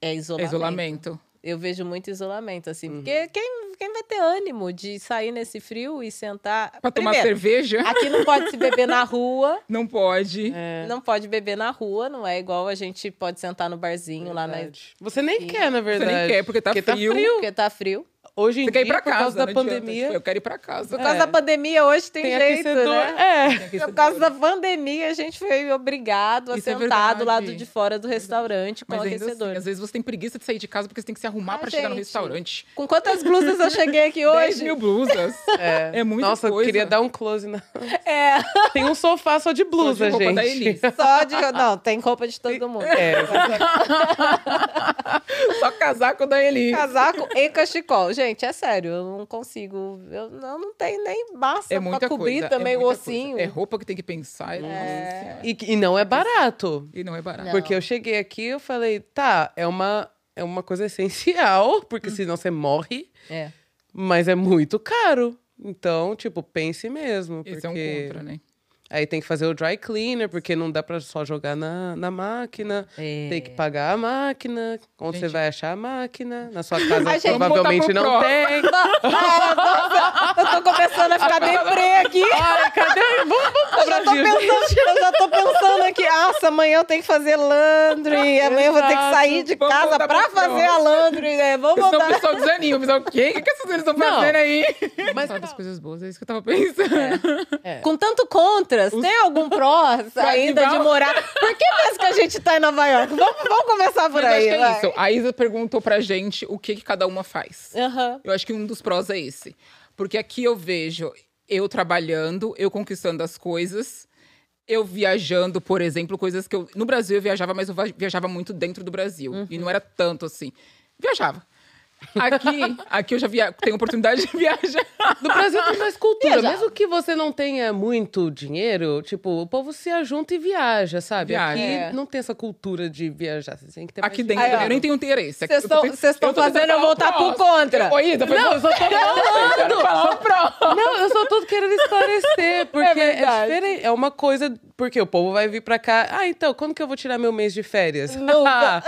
é isolamento. isolamento. Eu vejo muito isolamento, assim. Uhum. Porque quem, quem vai ter ânimo de sair nesse frio e sentar. Pra tomar Primeiro, cerveja? Aqui não pode se beber na rua. Não pode. É. Não pode beber na rua, não é igual a gente pode sentar no barzinho verdade. lá na. Você nem e... quer, na verdade. Você nem quer, porque tá porque frio. Tá frio. Porque tá frio. Hoje em Você dia, quer ir pra por casa, causa da pandemia. Tipo, eu quero ir pra casa. Por causa é. da pandemia, hoje tem, tem jeito, né? É. Por causa da pandemia, a gente foi obrigado a Isso sentar é do lado de fora do restaurante com Mas aquecedor. Assim, às vezes você tem preguiça de sair de casa porque você tem que se arrumar ah, pra gente, chegar no restaurante. Com quantas blusas eu cheguei aqui hoje? 10 mil blusas. É, é muita Nossa, coisa. eu queria dar um close na... É. Tem um sofá só de blusa, só de roupa gente. Da Só de... Não, tem roupa de todo mundo. É. só casaco da Eli. Casaco e cachecol. Gente, é sério não consigo. Eu não, não tenho nem massa é pra cobrir coisa, é também é o ossinho. Coisa. É roupa que tem que pensar. É... é. E, e não é barato. E não é barato. Não. Porque eu cheguei aqui e eu falei, tá, é uma, é uma coisa essencial, porque hum. senão você morre. É. Mas é muito caro. Então, tipo, pense mesmo. Esse porque... é um contra, né? Aí tem que fazer o dry cleaner, porque não dá pra só jogar na, na máquina. É. Tem que pagar a máquina. Onde gente... você vai achar a máquina? Na sua casa a provavelmente não pro. tem. eu tô começando a ficar deprê aqui. Ai, cadê? Vamos, vamos eu, já tô pensando, eu já tô pensando aqui, nossa, amanhã eu tenho que fazer laundry. Amanhã eu vou ter que sair de vamos casa pra fazer a laundry, né? Vamos voltar. Senão o pessoal desanima. O pessoal, o quê? O que, que essas meninas estão fazendo aí? Mas sabe das coisas boas, é isso que eu tava pensando. É. É. Com tanto contra outras? Os... Tem algum prós ainda de morar? Por que mesmo que a gente tá em Nova York? Vamos, vamos começar por Mas aí. Acho que é isso. A Isa perguntou pra gente o que, que cada uma faz. Uhum. Eu acho que um dos prós é esse. Porque aqui eu vejo eu trabalhando, eu conquistando as coisas eu viajando, por exemplo, coisas que eu. No Brasil eu viajava, mas eu viajava muito dentro do Brasil. Uhum. E não era tanto assim. Viajava. Aqui, aqui eu já via, tenho oportunidade de viajar. No Brasil tem mais cultura. Viajar. Mesmo que você não tenha muito dinheiro, tipo, o povo se ajunta e viaja, sabe? Viaja. Aqui é. não tem essa cultura de viajar. Você tem que ter Aqui dentro eu nem tenho interesse. Vocês estão fazendo eu voltar pro contra. Oi, Isa, não, eu só tô falando. Não, eu só tô querendo esclarecer. Porque é, é diferente. É uma coisa. Porque o povo vai vir pra cá. Ah, então, quando que eu vou tirar meu mês de férias? Nunca.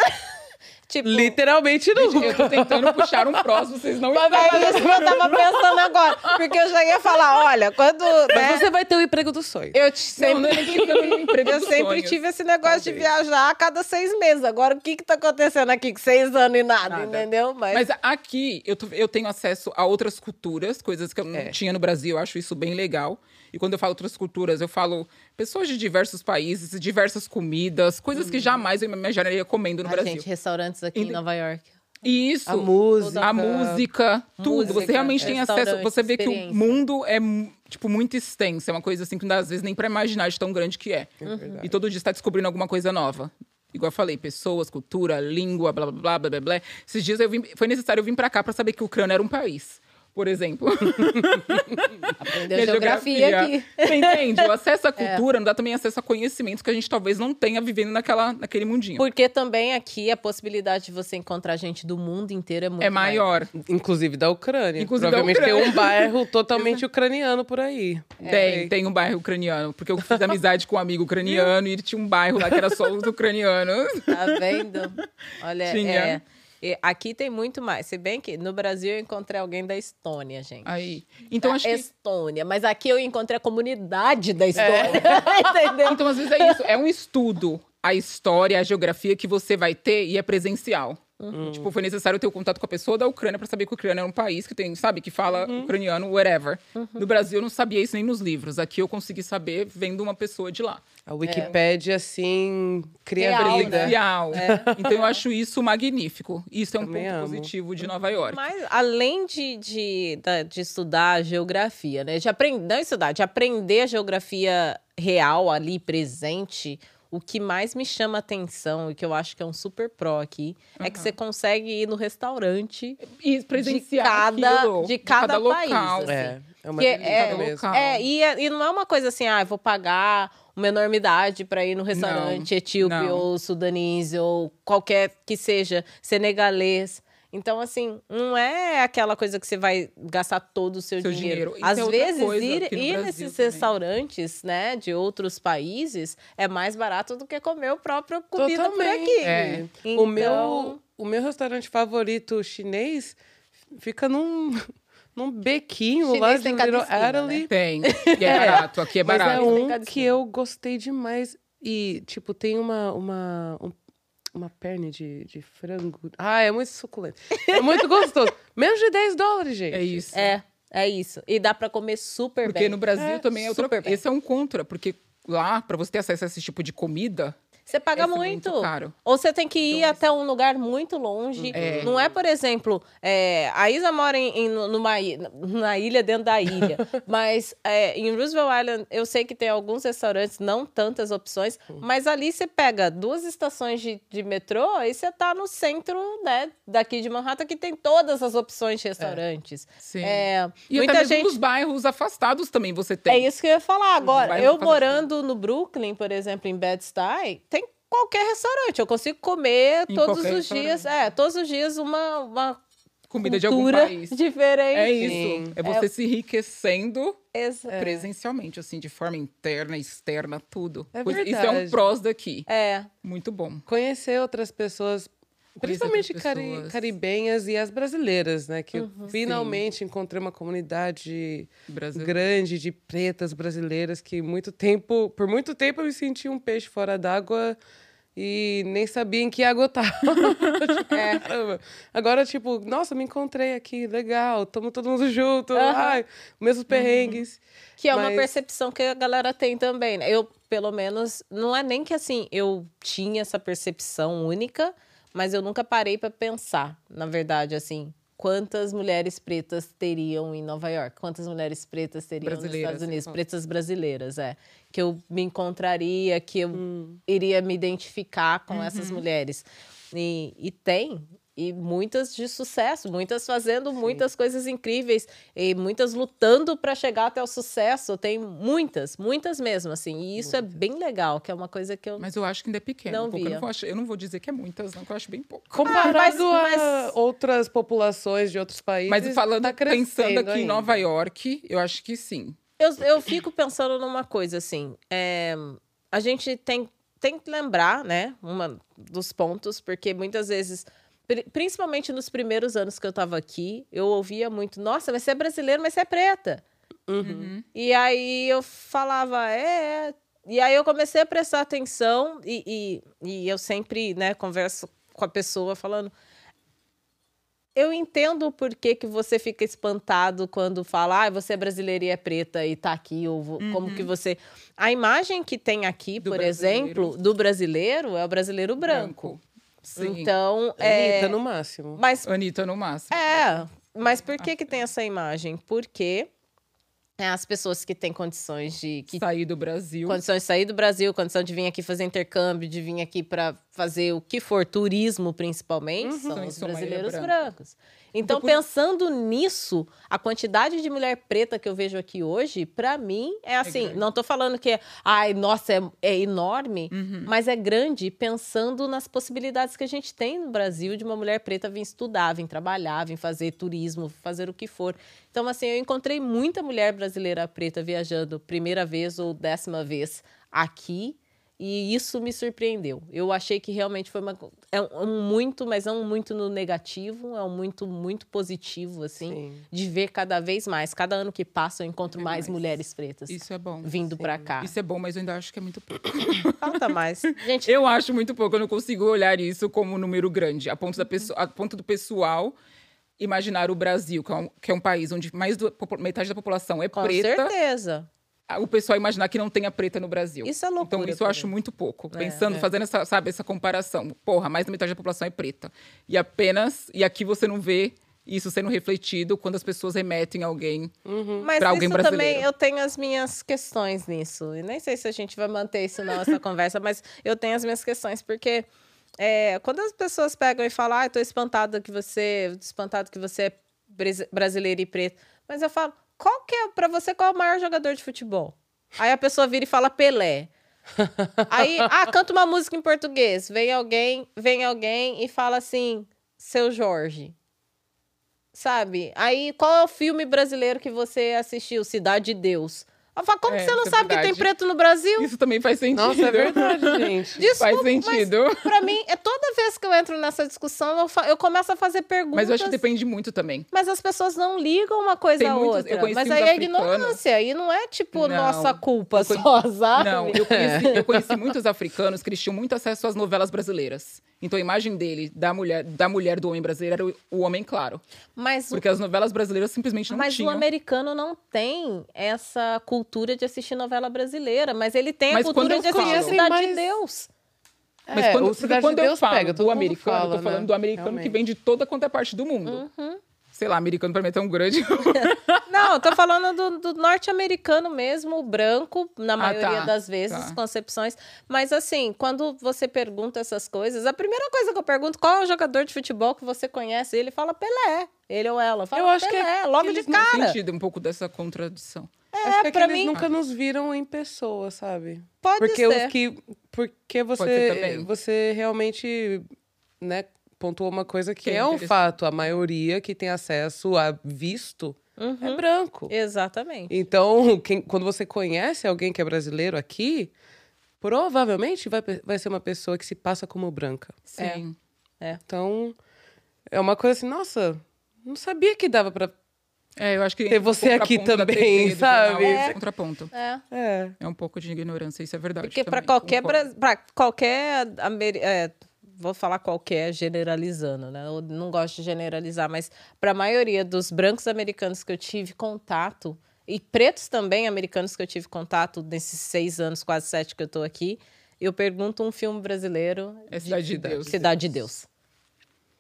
Tipo, Literalmente nunca. Eu tô tentando puxar um próximo, vocês não Mas é isso que eu tava pensando agora. Porque eu já ia falar, olha, quando. Né, Mas você vai ter o emprego do sonho. Eu sempre, não, não é emprego eu sempre sonhos. tive esse negócio Talvez. de viajar a cada seis meses. Agora, o que que tá acontecendo aqui com seis anos e nada, nada. entendeu? Mas... Mas aqui eu, tô, eu tenho acesso a outras culturas, coisas que eu é. não tinha no Brasil. Eu acho isso bem legal. E quando eu falo outras culturas, eu falo pessoas de diversos países, diversas comidas, coisas uhum. que jamais eu imaginaria comendo no a Brasil. Gente, restaurantes aqui e... em Nova York. Isso. A música. A música, tudo. Música, você realmente tem acesso. Você vê que o mundo é, tipo, muito extenso. É uma coisa assim que às vezes, nem para imaginar de tão grande que é. é e todo dia está descobrindo alguma coisa nova. Igual eu falei, pessoas, cultura, língua, blá, blá, blá, blá, blá, blá. Esses dias eu vim, foi necessário eu vir para cá para saber que a Ucrânia era um país por exemplo. Aprendeu geografia, geografia aqui. Você entende? O acesso à é. cultura é. não dá também acesso a conhecimentos que a gente talvez não tenha vivendo naquela, naquele mundinho. Porque também aqui a possibilidade de você encontrar gente do mundo inteiro é muito É maior. maior. Inclusive da Ucrânia. Inclusive Provavelmente da Ucrânia. tem um bairro totalmente ucraniano por aí. É. Tem, tem um bairro ucraniano. Porque eu fiz amizade com um amigo ucraniano e ele tinha um bairro lá que era só os ucranianos. Tá vendo? Olha, tinha. é... E aqui tem muito mais. Se bem que no Brasil eu encontrei alguém da Estônia, gente. Aí. Então da acho Estônia. Mas aqui eu encontrei a comunidade da Estônia. É. Entendeu? Então, às vezes é isso. É um estudo. A história, a geografia que você vai ter e é presencial. Uhum. Tipo, foi necessário ter o contato com a pessoa da Ucrânia para saber que a Ucrânia é um país que tem, sabe, que fala uhum. ucraniano, whatever. Uhum. No Brasil eu não sabia isso nem nos livros. Aqui eu consegui saber vendo uma pessoa de lá. A Wikipédia, é. assim, cria Real, briga. Né? É. Então eu acho isso magnífico. Isso é um Também ponto amo. positivo de Nova York. Mas além de, de, de estudar a geografia, né? De aprender, não estudar, de aprender a geografia real ali presente o que mais me chama atenção e que eu acho que é um super pro aqui uhum. é que você consegue ir no restaurante e presenciar de cada, aquilo, de cada, de cada país. Local. Assim. É, é uma é, local. É, e, é, e não é uma coisa assim, ah, eu vou pagar uma enormidade para ir no restaurante não, etíope não. ou sudanês ou qualquer que seja, senegalês. Então, assim, não é aquela coisa que você vai gastar todo o seu, seu dinheiro. dinheiro. Às é vezes, ir, ir nesses também. restaurantes, né, de outros países é mais barato do que comer o próprio comida Totalmente. por aqui. É. Então... O, meu, o meu restaurante favorito chinês fica num num bequinho lá de Little Italy. Né? Tem. E é barato, aqui é barato. Mas é um que eu gostei demais. E, tipo, tem uma, uma, um uma perna de, de frango. Ah, é muito suculento. É muito gostoso. Menos de 10 dólares, gente. É isso. É, é isso. E dá para comer super porque bem. Porque no Brasil é, também é outra... Esse é um contra, porque lá, para você ter acesso a esse tipo de comida, você paga muito. muito caro. Ou você tem que ir então, até um lugar muito longe. É. Não é, por exemplo, é, a Isa mora em, em, numa na ilha dentro da ilha. mas é, em Roosevelt Island, eu sei que tem alguns restaurantes, não tantas opções, hum. mas ali você pega duas estações de, de metrô e você tá no centro né, daqui de Manhattan, que tem todas as opções de restaurantes. É. Sim. É, e muita até gente... nos bairros afastados também você tem. É isso que eu ia falar agora. Eu morando no Brooklyn, por exemplo, em Bed-Stuy, tem qualquer restaurante. Eu consigo comer em todos os dias. É, todos os dias uma, uma comida de algum país. Diferente. É isso. Sim. É você é... se enriquecendo presencialmente, assim, de forma interna, externa, tudo. É verdade. Isso é um prós daqui. É. Muito bom. Conhecer outras pessoas. Principalmente cari caribenhas e as brasileiras, né? Que uhum, finalmente sim. encontrei uma comunidade Brasil. grande de pretas brasileiras que muito tempo, por muito tempo eu me senti um peixe fora d'água e nem sabia em que água eu tava. é. Agora, tipo, nossa, me encontrei aqui, legal, estamos todo mundo junto, uhum. ai, mesmos perrengues. Uhum. Que é Mas... uma percepção que a galera tem também, né? Eu, pelo menos, não é nem que assim, eu tinha essa percepção única, mas eu nunca parei para pensar, na verdade, assim, quantas mulheres pretas teriam em Nova York? Quantas mulheres pretas teriam nos Estados Unidos? Pretas brasileiras, é. Que eu me encontraria, que eu hum. iria me identificar com uhum. essas mulheres. E, e tem, e muitas de sucesso, muitas fazendo Sim. muitas coisas incríveis e muitas lutando para chegar até o sucesso. Tem muitas, muitas mesmo, assim. E isso é bem legal, que é uma coisa que eu Mas eu acho que ainda é pequeno. Não via. Eu, não eu não vou dizer que é muitas, não, que eu acho bem pouco. Comparado ah, mas, a outras populações de outros países, Mas falando, tá pensando aqui ainda. em Nova York, eu acho que sim. Eu, eu fico pensando numa coisa, assim. É, a gente tem, tem que lembrar, né? Uma dos pontos, porque muitas vezes principalmente nos primeiros anos que eu tava aqui, eu ouvia muito, nossa, mas você é brasileiro, mas você é preta. Uhum. E aí eu falava, é. E aí eu comecei a prestar atenção e, e, e eu sempre, né, converso com a pessoa falando. Eu entendo o porquê que você fica espantado quando fala, ah, você é brasileira e é preta e tá aqui, ou uhum. como que você. A imagem que tem aqui, do por brasileiro. exemplo, do brasileiro é o brasileiro branco. branco. Sim. Então. É... Anitta no máximo. Mas... Anitta no máximo. É. Mas por que, que tem essa imagem? Porque é, as pessoas que têm condições de que, sair do Brasil, condições de sair do Brasil, condição de vir aqui fazer intercâmbio, de vir aqui para fazer o que for turismo, principalmente, uhum. são os brasileiros brancos. Então, então por... pensando nisso, a quantidade de mulher preta que eu vejo aqui hoje, para mim, é, é assim. É não tô falando que, ai, nossa, é, é enorme, uhum. mas é grande pensando nas possibilidades que a gente tem no Brasil de uma mulher preta vir estudar, vir trabalhar, vir fazer turismo, fazer o que for. Então, assim, eu encontrei muita mulher brasileira preta viajando primeira vez ou décima vez aqui e isso me surpreendeu. Eu achei que realmente foi uma, é um muito, mas é um muito no negativo, é um muito, muito positivo, assim, Sim. de ver cada vez mais. Cada ano que passa, eu encontro é mais, mais, mulheres pretas. Isso é bom. Vindo para cá. Isso é bom, mas eu ainda acho que é muito pouco. Falta mais. Gente... Eu acho muito pouco, eu não consigo olhar isso como um número grande. A ponto, da pessoa, a ponto do pessoal imaginar o Brasil, que é um, que é um país onde mais do, metade da população é Com preta. Com certeza o pessoal imaginar que não tenha preta no Brasil. Isso é loucura. Então, isso eu acho muito pouco. É, Pensando, é. fazendo essa, sabe, essa comparação. Porra, mais da metade da população é preta. E apenas. E aqui você não vê isso sendo refletido quando as pessoas remetem alguém uhum. para alguém brasileiro. também eu tenho as minhas questões nisso. E nem sei se a gente vai manter isso na nossa conversa, mas eu tenho as minhas questões, porque é, quando as pessoas pegam e falam, ah, eu tô espantada que você. espantado que você é brasileiro e preto. Mas eu falo, qual que é, pra você, qual é o maior jogador de futebol? Aí a pessoa vira e fala Pelé. Aí, ah, canta uma música em português. Vem alguém, vem alguém e fala assim, seu Jorge. Sabe? Aí, qual é o filme brasileiro que você assistiu? Cidade de Deus. Eu falo, como é, você não é sabe verdade. que tem preto no Brasil? Isso também faz sentido. Nossa, é verdade, gente. Desculpa, faz sentido. Mas, pra mim, é toda vez que eu entro nessa discussão, eu, eu começo a fazer perguntas. Mas eu acho que depende muito também. Mas as pessoas não ligam uma coisa tem à muitos, outra. Mas aí é ignorância. Aí não é, tipo, não, nossa culpa conheci, só, sabe? Não, eu conheci, eu conheci muitos africanos que eles tinham muito acesso às novelas brasileiras. Então a imagem dele, da mulher, da mulher do homem brasileiro, era o, o homem claro. Mas Porque as novelas brasileiras simplesmente não mas tinham. Mas o americano não tem essa cultura de assistir novela brasileira. Mas ele tem mas a cultura de assistir Cidade mas... de Deus. Mas é, quando, quando de eu falo pega, do americano, fala, eu tô falando né? do americano Realmente. que vem de toda quanto é parte do mundo. Uhum sei lá, americano pra mim é tão grande. Não, eu tô falando do, do norte-americano mesmo, branco, na ah, maioria tá, das vezes, tá. concepções. Mas assim, quando você pergunta essas coisas, a primeira coisa que eu pergunto, qual é o jogador de futebol que você conhece? Ele fala Pelé. Ele ou ela. Fala, eu acho Pelé, que é, logo de cara. sentido um pouco dessa contradição. É, acho que é pra que mim... nunca nos viram em pessoa, sabe? Pode porque ser. Os que, porque você, você realmente, né, pontuou uma coisa que, que é um fato. A maioria que tem acesso a visto é uhum. é branco. Exatamente. Então, quem, quando você conhece alguém que é brasileiro aqui, provavelmente vai, vai ser uma pessoa que se passa como branca. Sim. É. é. Então, é uma coisa assim, nossa, não sabia que dava para é, eu acho que ter você aqui também, sabe? É. Contraponto. É. é. É um pouco de ignorância, isso é verdade. Porque para qualquer, pra qualquer é, vou falar qualquer generalizando, né? Eu não gosto de generalizar, mas para a maioria dos brancos americanos que eu tive contato, e pretos também americanos que eu tive contato nesses seis anos, quase sete que eu estou aqui, eu pergunto um filme brasileiro. É Cidade de, de Deus. Cidade de Deus.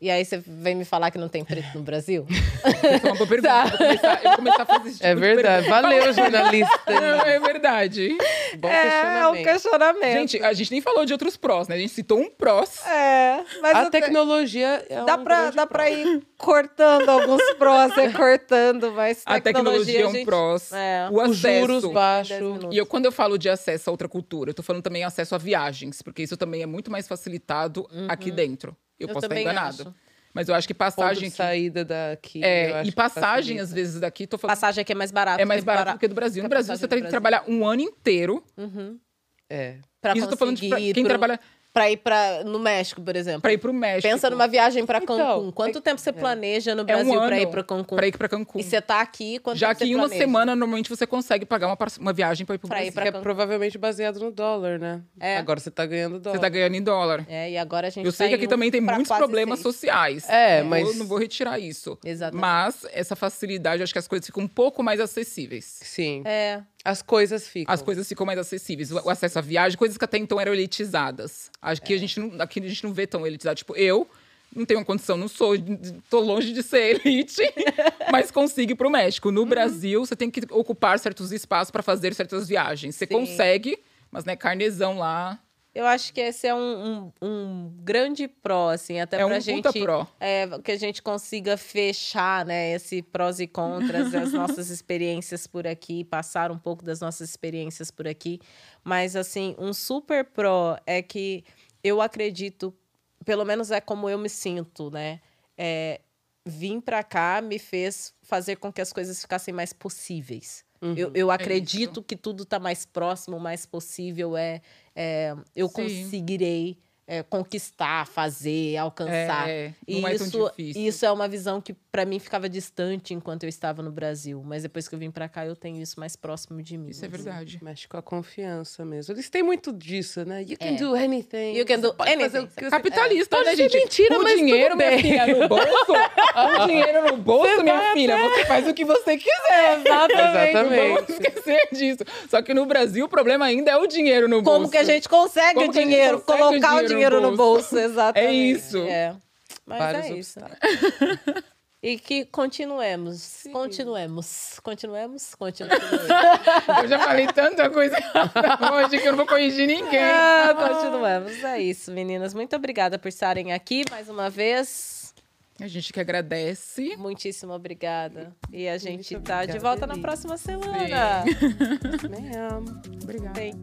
E aí você vem me falar que não tem preto no Brasil? Essa é uma boa pergunta. Tá. Eu, vou começar, eu vou começar a fazer esse tipo É verdade. Valeu, jornalista. Não, é verdade. Bom é, questionamento. É um questionamento. Gente, a gente nem falou de outros prós, né? A gente citou um prós. É, mas a tecnologia é dá um pra, Dá pra ir cortando alguns prós, é cortando, mas a tecnologia, é um prós. É. O acesso. Os juros baixos. E eu, quando eu falo de acesso a outra cultura, eu tô falando também acesso a viagens, porque isso também é muito mais facilitado uhum. aqui dentro. Eu, eu posso estar enganado. Acho. Mas eu acho que passagem. Ponto saída daqui. É, e passagem, às vezes, daqui. Tô falando, passagem aqui é mais barato. É mais barato do que do Brasil. No Brasil, você tem que trabalhar um ano inteiro. Uhum. É. Pra Isso eu tô falando de pra, quem pro... trabalha. Pra ir pra, no México, por exemplo. Pra ir pro México. Pensa numa viagem pra então, Cancún. Então, quanto é, tempo você é. planeja no Brasil é um pra ir pra Cancún? Pra ir pra Cancún. E você tá aqui, quanto Já que em uma semana, normalmente, você consegue pagar uma, uma viagem pra ir pro pra Brasil. Ir pra é provavelmente baseado no dólar, né? É. Agora você tá ganhando dólar. Você tá ganhando em dólar. É, e agora a gente Eu sei tá que aqui também tem muitos problemas seis. sociais. É, mas... Eu não vou retirar isso. Exatamente. Mas essa facilidade, acho que as coisas ficam um pouco mais acessíveis. Sim. É. As coisas ficam. As coisas ficam mais acessíveis. O acesso à viagem, coisas que até então eram elitizadas. Acho que a gente não, aqui a gente não vê tão elitizado. Tipo, eu não tenho uma condição, não sou, tô longe de ser elite, mas consigo ir pro México. No uhum. Brasil, você tem que ocupar certos espaços para fazer certas viagens. Você Sim. consegue, mas né, carnezão lá. Eu acho que esse é um, um, um grande pró, assim, até é pra um gente. Pró. É, que a gente consiga fechar, né, esse prós e contras, as nossas experiências por aqui, passar um pouco das nossas experiências por aqui. Mas, assim, um super pró é que eu acredito, pelo menos é como eu me sinto, né? É, vim para cá me fez fazer com que as coisas ficassem mais possíveis. Uhum, eu, eu é acredito é que tudo está mais próximo, mais possível. É, é eu Sim. conseguirei é, conquistar, fazer, alcançar. É, não e é isso, tão difícil. isso é uma visão que para mim ficava distante enquanto eu estava no Brasil, mas depois que eu vim para cá eu tenho isso mais próximo de mim. Isso é verdade. Mexe com a confiança mesmo. Eles têm muito disso, né? You can é. do anything. You can do anything. Capitalista, é. né, gente? Mentira, o mas dinheiro, minha filha, no bolso. o dinheiro no bolso, você minha filha. Até... Você faz o que você quiser. Exatamente. Exatamente. Não vamos esquecer disso. Só que no Brasil o problema ainda é o dinheiro no bolso. Como que a gente consegue Como o dinheiro? Consegue colocar o dinheiro, o dinheiro no bolso. No bolso. Exatamente. É isso. É. Mas Vários é isso. E que continuemos, Sim. continuemos, continuemos, continuemos. Eu já falei tanta coisa hoje que eu não vou corrigir ninguém. Ah, continuemos. É isso, meninas. Muito obrigada por estarem aqui mais uma vez. A gente que agradece. Muitíssimo obrigada. E a gente Muito tá obrigada, de volta na próxima semana. Sim. Obrigada. Bem.